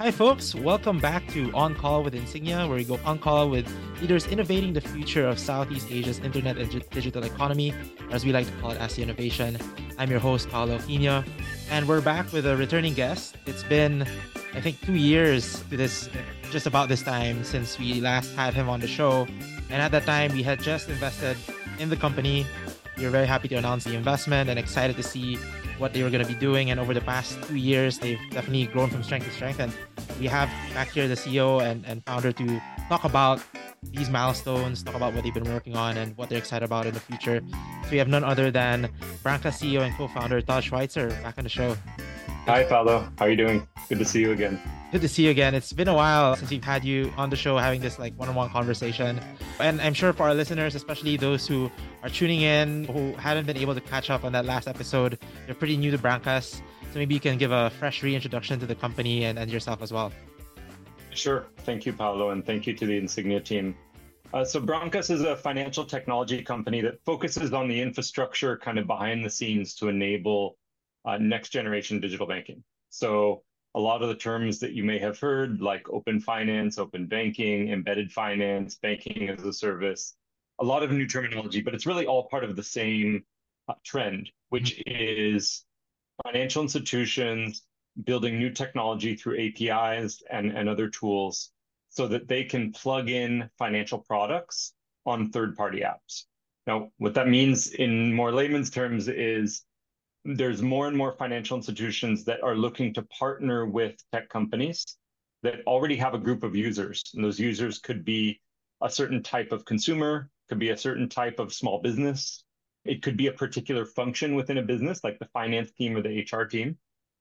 Hi, folks. Welcome back to On Call with Insignia, where we go on call with leaders innovating the future of Southeast Asia's internet and digital economy, as we like to call it, ASEAN Innovation. I'm your host, Paolo Quino, and we're back with a returning guest. It's been, I think, two years to this, just about this time since we last had him on the show. And at that time, we had just invested in the company. We are very happy to announce the investment and excited to see what they were going to be doing. And over the past two years, they've definitely grown from strength to strength. And we have back here the CEO and, and founder to talk about these milestones, talk about what they've been working on and what they're excited about in the future. So we have none other than Brankas CEO and co-founder Todd Schweitzer back on the show. Hi, Paolo. How are you doing? Good to see you again. Good to see you again. It's been a while since we've had you on the show having this like one-on-one conversation. And I'm sure for our listeners, especially those who are tuning in who haven't been able to catch up on that last episode, they're pretty new to Brankas. So maybe you can give a fresh reintroduction to the company and, and yourself as well. Sure. Thank you, Paolo, and thank you to the Insignia team. Uh, so Brankas is a financial technology company that focuses on the infrastructure kind of behind the scenes to enable uh, next generation digital banking. So a lot of the terms that you may have heard, like open finance, open banking, embedded finance, banking as a service, a lot of new terminology, but it's really all part of the same uh, trend, which mm-hmm. is financial institutions building new technology through APIs and, and other tools so that they can plug in financial products on third party apps. Now, what that means in more layman's terms is there's more and more financial institutions that are looking to partner with tech companies that already have a group of users. And those users could be a certain type of consumer, could be a certain type of small business. It could be a particular function within a business, like the finance team or the HR team.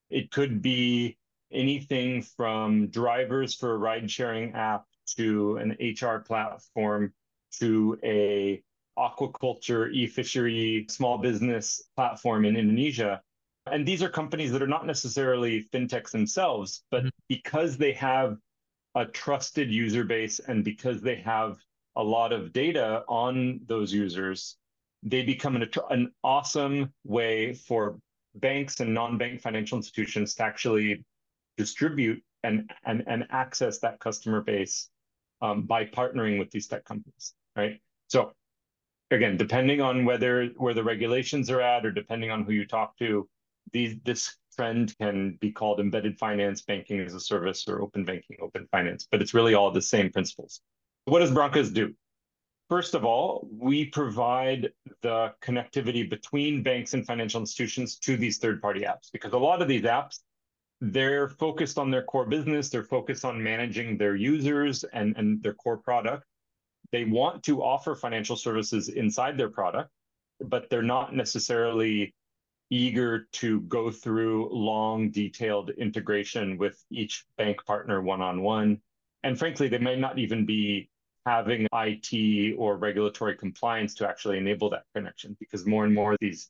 It could be anything from drivers for a ride sharing app to an HR platform to a aquaculture, e-fishery, small business platform in Indonesia. And these are companies that are not necessarily fintechs themselves, but mm-hmm. because they have a trusted user base and because they have a lot of data on those users, they become an, an awesome way for banks and non-bank financial institutions to actually distribute and, and, and access that customer base um, by partnering with these tech companies, right? So again, depending on whether where the regulations are at or depending on who you talk to, these this trend can be called embedded finance, banking as a service, or open banking, open finance, but it's really all the same principles. What does Brankas do? First of all, we provide the connectivity between banks and financial institutions to these third-party apps because a lot of these apps, they're focused on their core business, they're focused on managing their users and, and their core product they want to offer financial services inside their product, but they're not necessarily eager to go through long, detailed integration with each bank partner one on one. And frankly, they may not even be having IT or regulatory compliance to actually enable that connection because more and more these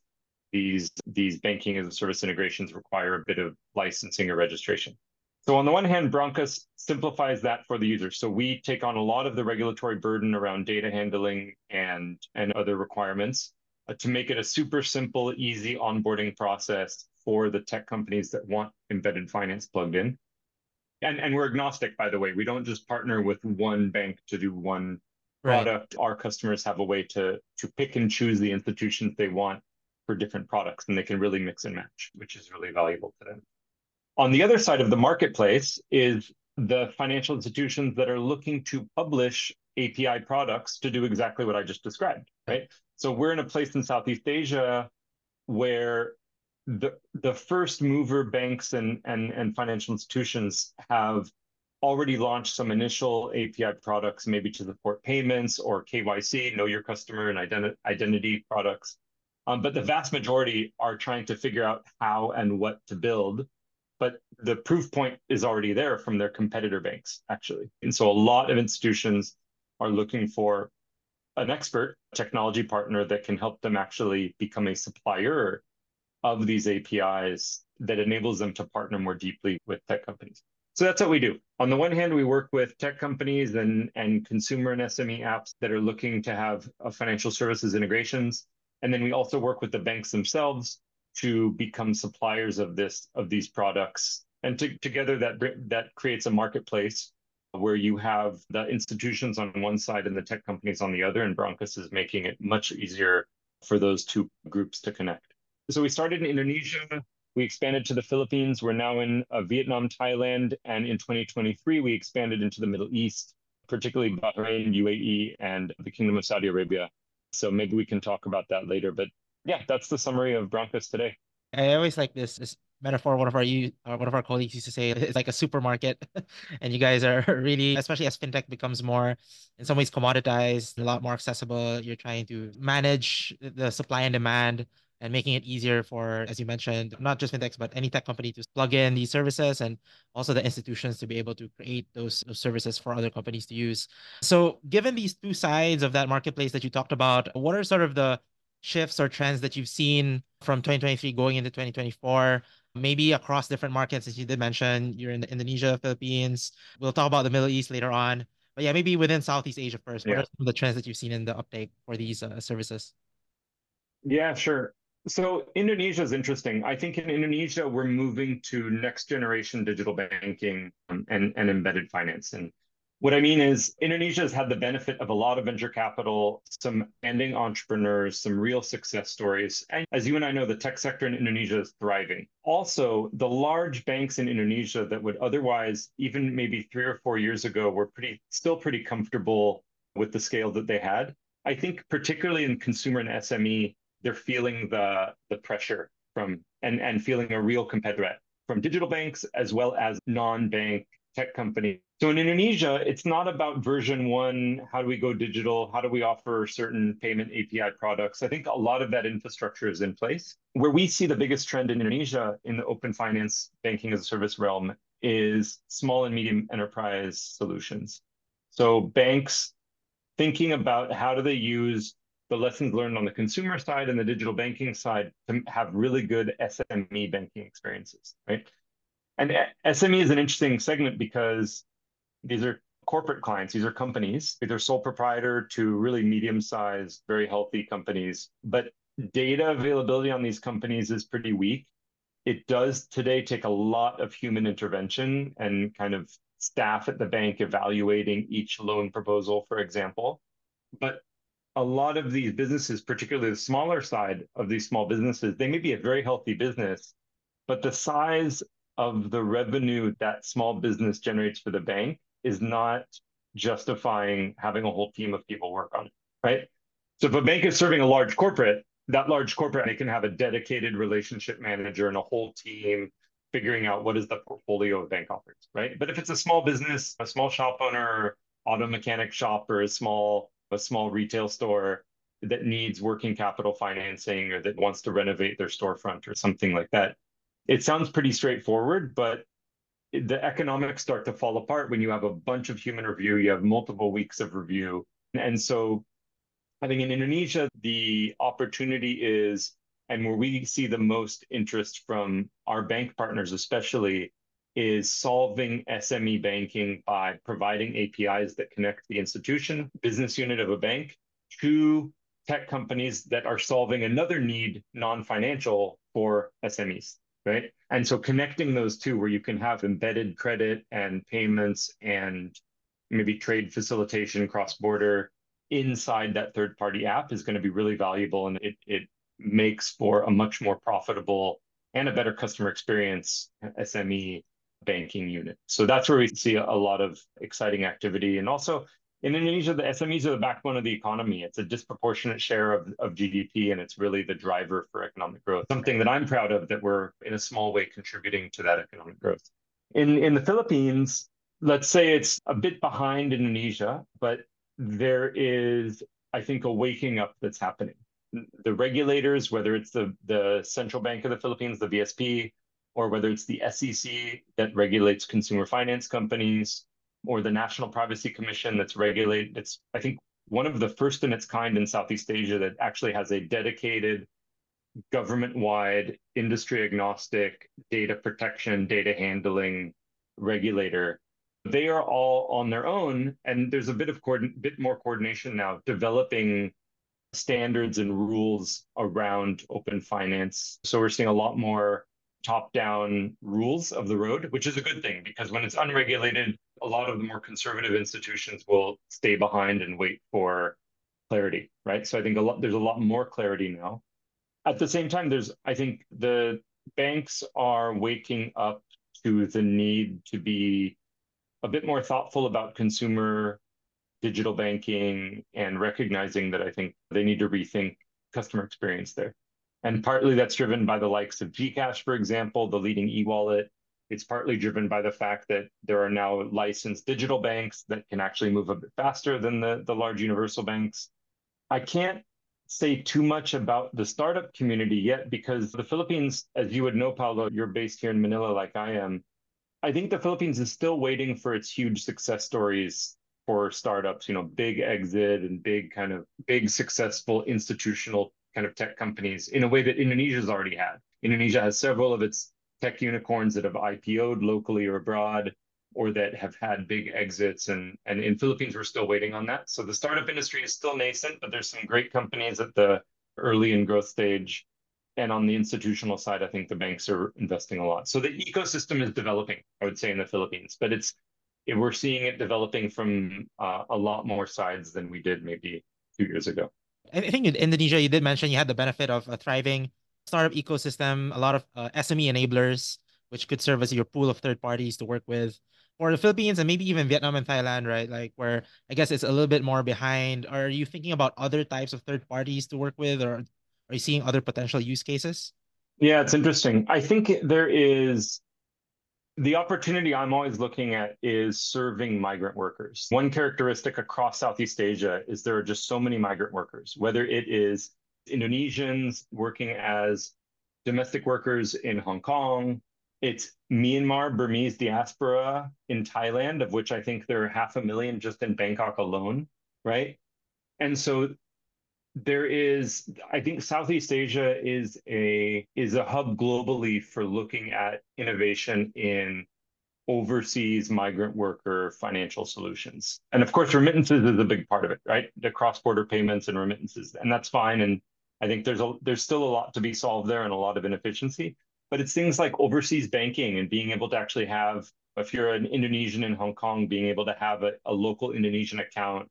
these these banking as a service integrations require a bit of licensing or registration. So on the one hand, Brankas simplifies that for the user. So we take on a lot of the regulatory burden around data handling and, and other requirements uh, to make it a super simple, easy onboarding process for the tech companies that want embedded finance plugged in. And, and we're agnostic, by the way. We don't just partner with one bank to do one product. Right. Our customers have a way to, to pick and choose the institutions they want for different products, and they can really mix and match, which is really valuable to them. On the other side of the marketplace is the financial institutions that are looking to publish API products to do exactly what I just described, right? So we're in a place in Southeast Asia where the the first mover banks and and, and financial institutions have already launched some initial API products, maybe to support payments or KYC, know your customer and identi- identity products. Um, but the vast majority are trying to figure out how and what to build but the proof point is already there from their competitor banks, actually. And so a lot of institutions are looking for an expert technology partner that can help them actually become a supplier of these APIs that enables them to partner more deeply with tech companies. So that's what we do. On the one hand, we work with tech companies and, and consumer and SME apps that are looking to have uh, financial services integrations. And then we also work with the banks themselves to become suppliers of this of these products And to, together that that creates a marketplace where you have the institutions on one side and the tech companies on the other, and Brankas is making it much easier for those two groups to connect. So we started in Indonesia, we expanded to the Philippines, we're now in uh, Vietnam, Thailand, and in 2023 we expanded into the Middle East, particularly Bahrain, UAE, and the Kingdom of Saudi Arabia. So maybe we can talk about that later. But yeah, that's the summary of Brankas today. I always like this, this metaphor. One of our you, uh, one of our colleagues used to say it's like a supermarket, and you guys are really, especially as fintech becomes more, in some ways, commoditized, a lot more accessible. You're trying to manage the supply and demand and making it easier for, as you mentioned, not just fintechs, but any tech company to plug in these services and also the institutions to be able to create those, those services for other companies to use. So, given these two sides of that marketplace that you talked about, what are sort of the shifts or trends that you've seen from 2023 going into 2024? Maybe across different markets, as you did mention, you're in Indonesia, Philippines. We'll talk about the Middle East later on. But yeah, maybe within Southeast Asia first. What yeah. are some of the trends that you've seen in the uptake for these uh, services? Yeah, sure. So Indonesia is interesting. I think in Indonesia, we're moving to next generation digital banking um, and, and embedded finance. And what I mean is Indonesia has had the benefit of a lot of venture capital, some ending entrepreneurs, some real success stories. And as you and I know, the tech sector in Indonesia is thriving. Also, the large banks in Indonesia that would otherwise, even maybe three or four years ago, were pretty still pretty comfortable with the scale that they had. I think particularly in consumer and SME, they're feeling the the pressure from and and feeling a real competitor from digital banks as well as non-bank tech companies. So in Indonesia, it's not about version one, how do we go digital? How do we offer certain payment API products? I think a lot of that infrastructure is in place. Where we see the biggest trend in Indonesia in the open finance banking as a service realm is small and medium enterprise solutions. So banks thinking about how do they use the lessons learned on the consumer side and the digital banking side to have really good SME banking experiences, right? And SME is an interesting segment because these are corporate clients, these are companies, either sole proprietor to really medium sized, very healthy companies. But data availability on these companies is pretty weak. It does today take a lot of human intervention and kind of staff at the bank evaluating each loan proposal, for example. But a lot of these businesses, particularly the smaller side of these small businesses, they may be a very healthy business, but the size of the revenue that small business generates for the bank is not justifying having a whole team of people work on it, right? So if a bank is serving a large corporate, that large corporate they can have a dedicated relationship manager and a whole team figuring out what is the portfolio of bank offers, right? But if it's a small business, a small shop owner, auto mechanic shop, or a small a small retail store that needs working capital financing or that wants to renovate their storefront or something like that. It sounds pretty straightforward, but the economics start to fall apart when you have a bunch of human review, you have multiple weeks of review. And so I think in Indonesia, the opportunity is, and where we see the most interest from our bank partners, especially, is solving SME banking by providing APIs that connect the institution, business unit of a bank, to tech companies that are solving another need, non financial, for SMEs, right? And so connecting those two, where you can have embedded credit and payments and maybe trade facilitation cross border inside that third party app is going to be really valuable and it, it makes for a much more profitable and a better customer experience SME banking unit. So that's where we see a lot of exciting activity. And also in Indonesia, the SMEs are the backbone of the economy. It's a disproportionate share of, of GDP, and it's really the driver for economic growth. Something that I'm proud of that we're in a small way contributing to that economic growth. In, in the Philippines, let's say it's a bit behind Indonesia, but there is, I think, a waking up that's happening. The regulators, whether it's the, the Central Bank of the Philippines, the BSP, or whether it's the SEC that regulates consumer finance companies, or the National Privacy Commission that's regulated. It's, I think, one of the first in its kind in Southeast Asia that actually has a dedicated government-wide, industry-agnostic data protection, data handling regulator. They are all on their own, and there's a bit of bit more coordination now, developing standards and rules around open finance. So we're seeing a lot more top down rules of the road, which is a good thing because when it's unregulated, a lot of the more conservative institutions will stay behind and wait for clarity, right? So I think a lot, there's a lot more clarity now. At the same time, there's, I think the banks are waking up to the need to be a bit more thoughtful about consumer digital banking and recognizing that I think they need to rethink customer experience there. And partly that's driven by the likes of Gcash, for example, the leading e-wallet. It's partly driven by the fact that there are now licensed digital banks that can actually move a bit faster than the, the large universal banks. I can't say too much about the startup community yet because the Philippines, as you would know, Paulo, you're based here in Manila like I am. I think the Philippines is still waiting for its huge success stories for startups, you know, big exit and big kind of big successful institutional kind of tech companies in a way that Indonesia's already had. Indonesia has several of its tech unicorns that have IPO'd locally or abroad or that have had big exits and and in Philippines we're still waiting on that. So the startup industry is still nascent, but there's some great companies at the early and growth stage. And on the institutional side, I think the banks are investing a lot. So the ecosystem is developing, I would say, in the Philippines, but it's we're seeing it developing from uh, a lot more sides than we did maybe two years ago. I think in Indonesia, you did mention you had the benefit of a thriving startup ecosystem, a lot of uh, SME enablers, which could serve as your pool of third parties to work with. For the Philippines and maybe even Vietnam and Thailand, right? Like where I guess it's a little bit more behind. Are you thinking about other types of third parties to work with, or are you seeing other potential use cases? Yeah, it's interesting. I think there is the opportunity I'm always looking at is serving migrant workers. One characteristic across Southeast Asia is there are just so many migrant workers, whether it is Indonesians working as domestic workers in Hong Kong, it's Myanmar Burmese diaspora in Thailand, of which I think there are half a million just in Bangkok alone, right? And so there is i think southeast asia is a is a hub globally for looking at innovation in overseas migrant worker financial solutions. And of course remittances is a big part of it right? The cross-border payments and remittances and that's fine and i think there's a there's still a lot to be solved there and a lot of inefficiency but it's things like overseas banking and being able to actually have if you're an indonesian in hong kong being able to have a, a local indonesian account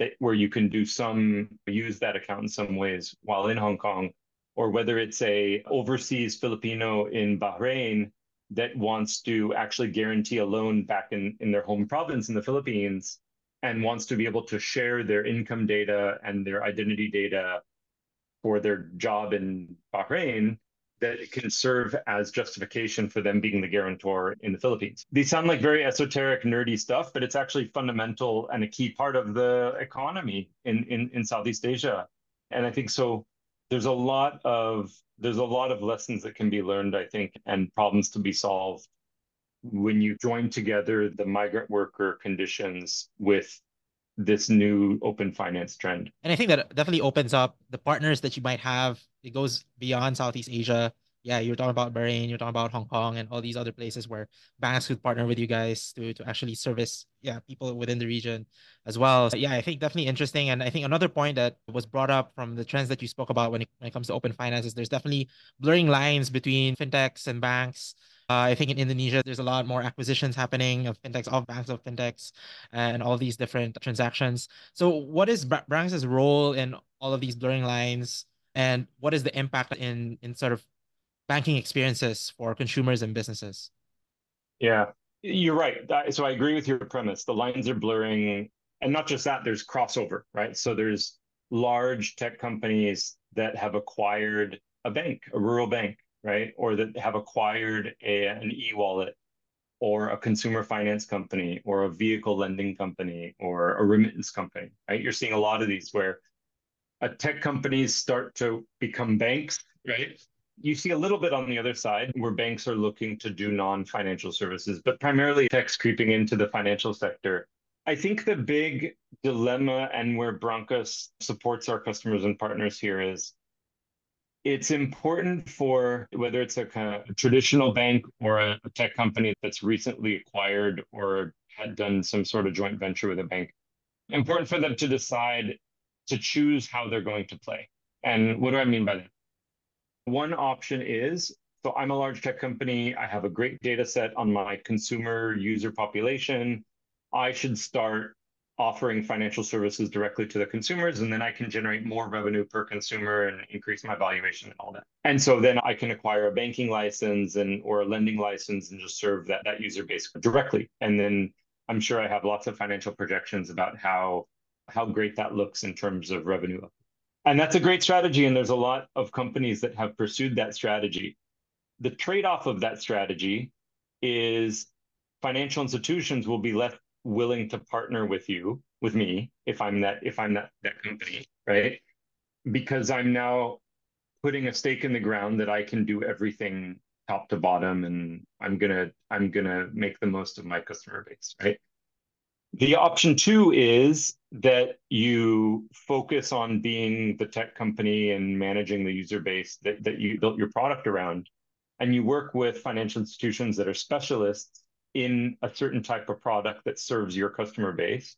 that where you can do some use that account in some ways while in Hong Kong, or whether it's a overseas Filipino in Bahrain that wants to actually guarantee a loan back in, in their home province in the Philippines and wants to be able to share their income data and their identity data for their job in Bahrain that it can serve as justification for them being the guarantor in the Philippines. These sound like very esoteric, nerdy stuff, but it's actually fundamental and a key part of the economy in, in, in Southeast Asia. And I think so there's a lot of there's a lot of lessons that can be learned, I think, and problems to be solved when you join together the migrant worker conditions with this new open finance trend. And I think that definitely opens up the partners that you might have. It goes beyond Southeast Asia. Yeah, you're talking about Bahrain, you're talking about Hong Kong and all these other places where banks could partner with you guys to, to actually service yeah people within the region as well. So yeah, I think definitely interesting. And I think another point that was brought up from the trends that you spoke about when it, when it comes to open finances, there's definitely blurring lines between fintechs and banks Uh, I think in Indonesia, there's a lot more acquisitions happening of fintechs, of banks, of fintechs, and all these different transactions. So, what is Brankas' role in all of these blurring lines, and what is the impact in in sort of banking experiences for consumers and businesses? Yeah, you're right. So I agree with your premise. The lines are blurring, and not just that. There's crossover, right? So there's large tech companies that have acquired a bank, a rural bank, right? Or that have acquired a, an e-wallet or a consumer finance company or a vehicle lending company or a remittance company, right? You're seeing a lot of these where tech companies start to become banks, right? You see a little bit on the other side where banks are looking to do non-financial services, but primarily tech's creeping into the financial sector. I think the big dilemma and where Brankas supports our customers and partners here is it's important for whether it's a kind of traditional bank or a, a tech company that's recently acquired or had done some sort of joint venture with a bank important for them to decide to choose how they're going to play and what do i mean by that one option is So I'm a large tech company. I have a great data set on my consumer user population. I should start offering financial services directly to the consumers, and then I can generate more revenue per consumer and increase my valuation and all that. And so then I can acquire a banking license and or a lending license and just serve that, that user base directly. And then I'm sure I have lots of financial projections about how how great that looks in terms of revenue. And that's a great strategy. And there's a lot of companies that have pursued that strategy. The trade-off of that strategy is financial institutions will be less willing to partner with you with me if i'm that if i'm that that company right? Because i'm now putting a stake in the ground that i can do everything top to bottom and i'm gonna i'm gonna make the most of my customer base right? The option two is that you focus on being the tech company and managing the user base that, that you built your product around and you work with financial institutions that are specialists in a certain type of product that serves your customer base.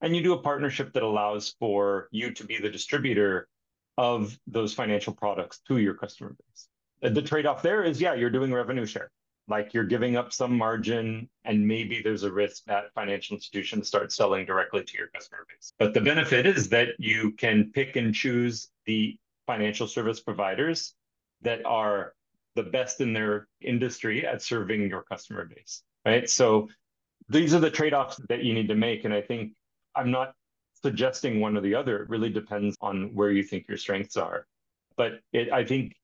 And you do a partnership that allows for you to be the distributor of those financial products to your customer base. The trade off there is, yeah, you're doing revenue share. Like you're giving up some margin, and maybe there's a risk that financial institutions start selling directly to your customer base. But the benefit is that you can pick and choose the financial service providers that are the best in their industry at serving your customer base right? So these are the trade-offs that you need to make. And I think I'm not suggesting one or the other. It really depends on where you think your strengths are. But it, I think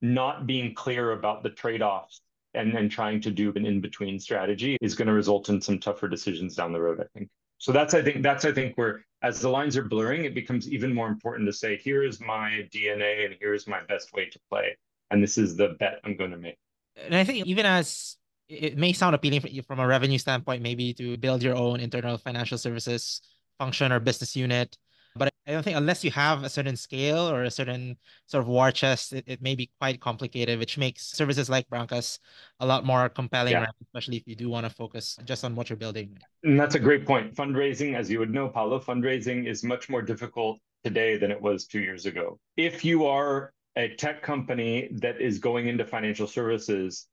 not being clear about the trade-offs and then trying to do an in-between strategy is going to result in some tougher decisions down the road, I think. So that's I think that's I think where as the lines are blurring, it becomes even more important to say, here is my DNA and here is my best way to play. And this is the bet I'm going to make. And I think even as it may sound appealing from a revenue standpoint, maybe to build your own internal financial services function or business unit. But I don't think unless you have a certain scale or a certain sort of war chest, it, it may be quite complicated, which makes services like Brankas a lot more compelling, yeah. especially if you do want to focus just on what you're building. And that's a great point. Fundraising, as you would know, Paulo, fundraising is much more difficult today than it was two years ago. If you are a tech company that is going into financial services,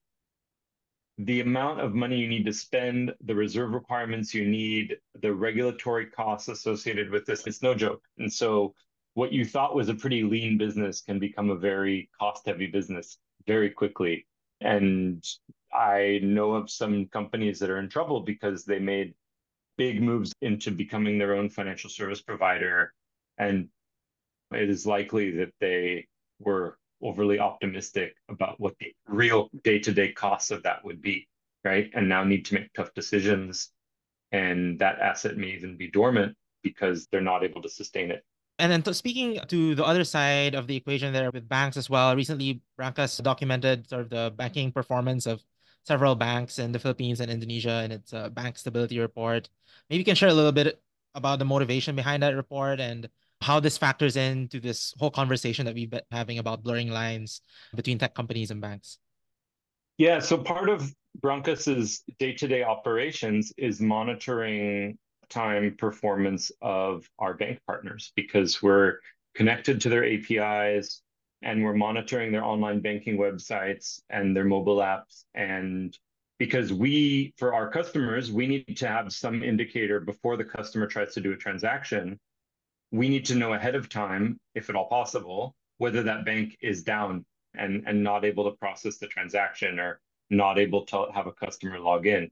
the amount of money you need to spend, the reserve requirements you need, the regulatory costs associated with this, it's no joke. And so what you thought was a pretty lean business can become a very cost heavy business very quickly. And I know of some companies that are in trouble because they made big moves into becoming their own financial service provider. And it is likely that they were overly optimistic about what the real day-to-day costs of that would be, right? And now need to make tough decisions. And that asset may even be dormant because they're not able to sustain it. And then speaking to the other side of the equation there with banks as well, recently Brankas documented sort of the banking performance of several banks in the Philippines and Indonesia in its uh, bank stability report. Maybe you can share a little bit about the motivation behind that report and how this factors into this whole conversation that we've been having about blurring lines between tech companies and banks. Yeah, so part of Brankas's day-to-day operations is monitoring time performance of our bank partners because we're connected to their APIs and we're monitoring their online banking websites and their mobile apps and because we for our customers we need to have some indicator before the customer tries to do a transaction we need to know ahead of time, if at all possible, whether that bank is down and, and not able to process the transaction or not able to have a customer log in.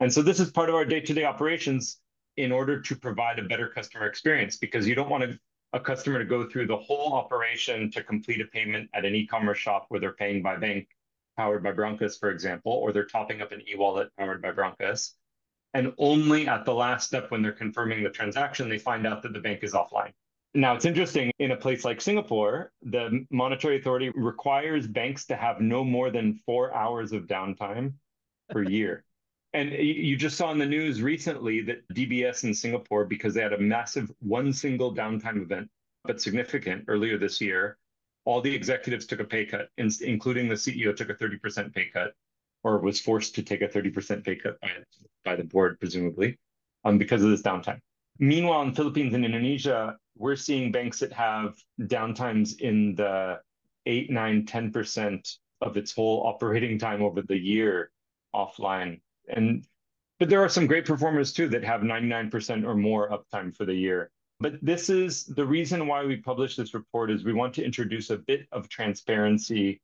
And so this is part of our day-to-day operations in order to provide a better customer experience because you don't want a, a customer to go through the whole operation to complete a payment at an e-commerce shop where they're paying by bank powered by Brankas, for example, or they're topping up an e-wallet powered by Brankas. And only at the last step, when they're confirming the transaction, they find out that the bank is offline. Now, it's interesting in a place like Singapore, the monetary authority requires banks to have no more than four hours of downtime per year. And you just saw in the news recently that DBS in Singapore, because they had a massive one single downtime event, but significant earlier this year, all the executives took a pay cut, including the CEO took a 30% pay cut or was forced to take a 30% pay cut by, by the board, presumably, um, because of this downtime. Meanwhile, in Philippines and Indonesia, we're seeing banks that have downtimes in the 8, 9, 10% of its whole operating time over the year offline. And but there are some great performers too that have 99% or more uptime for the year. But this is the reason why we publish this report is we want to introduce a bit of transparency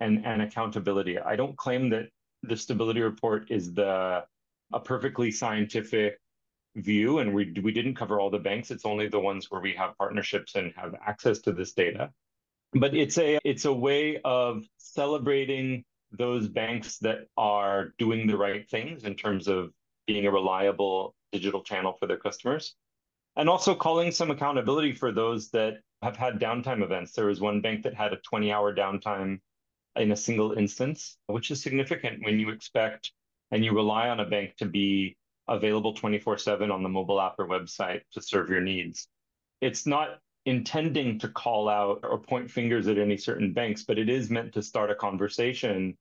and, and accountability. I don't claim that the stability report is the a perfectly scientific view, and we we didn't cover all the banks. It's only the ones where we have partnerships and have access to this data. But it's a it's a way of celebrating those banks that are doing the right things in terms of being a reliable digital channel for their customers, and also calling some accountability for those that have had downtime events. There was one bank that had a 20-hour downtime in a single instance, which is significant when you expect and you rely on a bank to be available 24/7 on the mobile app or website to serve your needs. It's not intending to call out or point fingers at any certain banks, but it is meant to start a conversation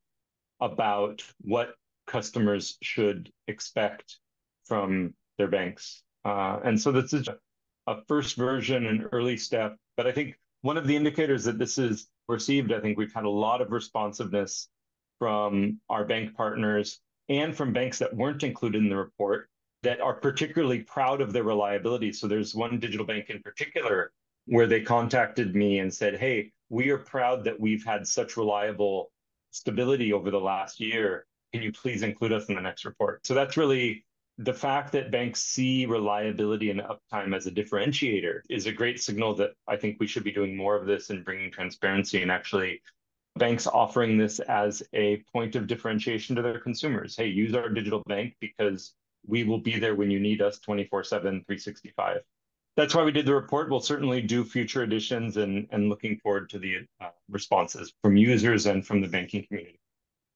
about what customers should expect from their banks. Uh, and so this is a first version, an early step. But I think one of the indicators that this is received, I think we've had a lot of responsiveness from our bank partners and from banks that weren't included in the report that are particularly proud of their reliability. So there's one digital bank in particular where they contacted me and said, Hey, we are proud that we've had such reliable stability over the last year. Can you please include us in the next report? So that's really the fact that banks see reliability and uptime as a differentiator is a great signal that I think we should be doing more of this and bringing transparency and actually banks offering this as a point of differentiation to their consumers. Hey, use our digital bank because we will be there when you need us 24 7, 365 that's why we did the report. We'll certainly do future editions and, and looking forward to the uh, responses from users and from the banking community.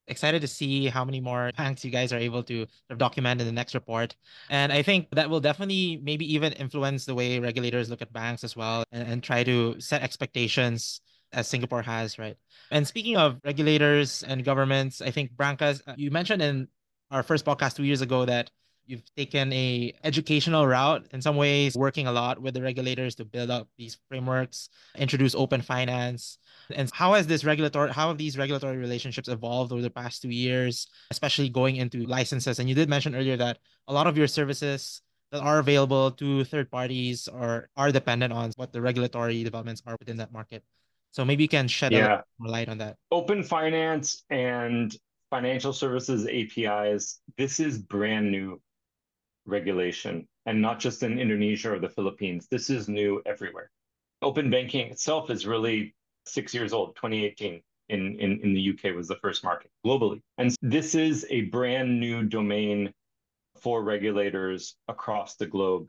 Excited to see how many more banks you guys are able to document in the next report. And I think that will definitely maybe even influence the way regulators look at banks as well and, and try to set expectations as Singapore has, right? And speaking of regulators and governments, I think Brankas, uh, you mentioned in our first podcast two years ago that You've taken a educational route in some ways, working a lot with the regulators to build up these frameworks, introduce open finance. And how has this regulatory, how have these regulatory relationships evolved over the past two years, especially going into licenses? And you did mention earlier that a lot of your services that are available to third parties or are dependent on what the regulatory developments are within that market. So maybe you can shed yeah. a more light on that. Open finance and financial services APIs, this is brand new regulation, and not just in Indonesia or the Philippines. This is new everywhere. Open banking itself is really six years old, 2018 in, in, in the UK was the first market globally. And this is a brand new domain for regulators across the globe.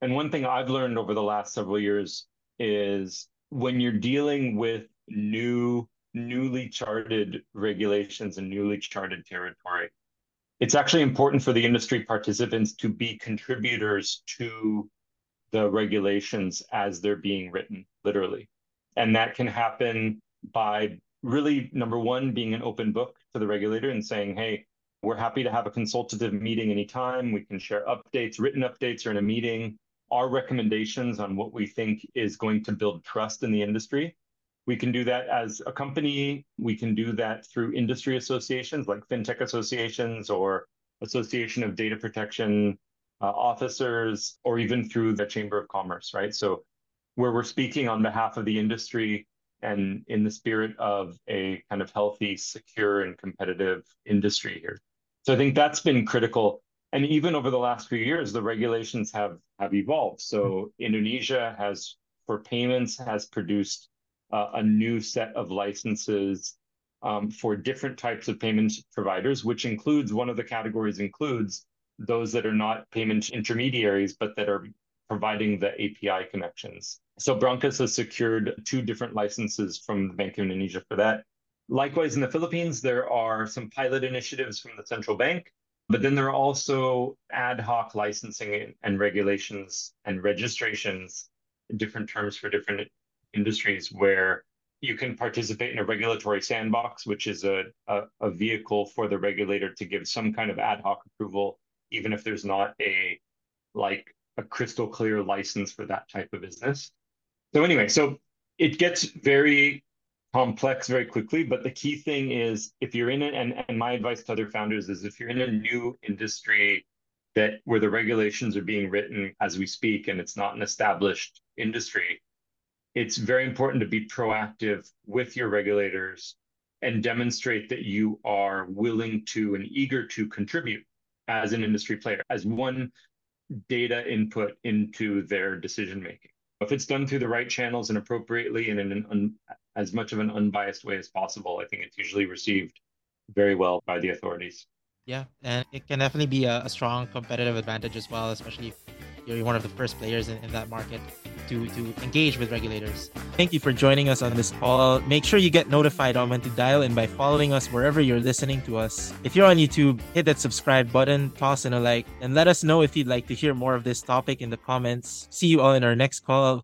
And one thing I've learned over the last several years is when you're dealing with new, newly charted regulations and newly charted territory, it's actually important for the industry participants to be contributors to the regulations as they're being written, literally. And that can happen by really, number one, being an open book to the regulator and saying, hey, we're happy to have a consultative meeting anytime. We can share updates, written updates, or in a meeting, our recommendations on what we think is going to build trust in the industry. We can do that as a company. We can do that through industry associations like fintech associations or Association of Data Protection uh, Officers, or even through the Chamber of Commerce, right? So, where we're speaking on behalf of the industry and in the spirit of a kind of healthy, secure, and competitive industry here. So, I think that's been critical. And even over the last few years, the regulations have have evolved. So, Indonesia has, for payments, has produced a new set of licenses um, for different types of payment providers, which includes one of the categories includes those that are not payment intermediaries, but that are providing the API connections. So Brankas has secured two different licenses from the Bank of Indonesia for that. Likewise, in the Philippines, there are some pilot initiatives from the central bank, but then there are also ad hoc licensing and regulations and registrations, different terms for different industries where you can participate in a regulatory sandbox, which is a, a, a, vehicle for the regulator to give some kind of ad hoc approval, even if there's not a like a crystal clear license for that type of business. So anyway, so it gets very complex very quickly. But the key thing is if you're in it, and, and my advice to other founders is if you're in a new industry that where the regulations are being written as we speak and it's not an established industry, it's very important to be proactive with your regulators and demonstrate that you are willing to and eager to contribute as an industry player, as one data input into their decision making. If it's done through the right channels and appropriately and in an un, as much of an unbiased way as possible, I think it's usually received very well by the authorities. Yeah, and it can definitely be a, a strong competitive advantage as well, especially you're one of the first players in, in that market to, to engage with regulators. Thank you for joining us on this call. Make sure you get notified on when to dial in by following us wherever you're listening to us. If you're on YouTube, hit that subscribe button, toss in a like, and let us know if you'd like to hear more of this topic in the comments. See you all in our next call.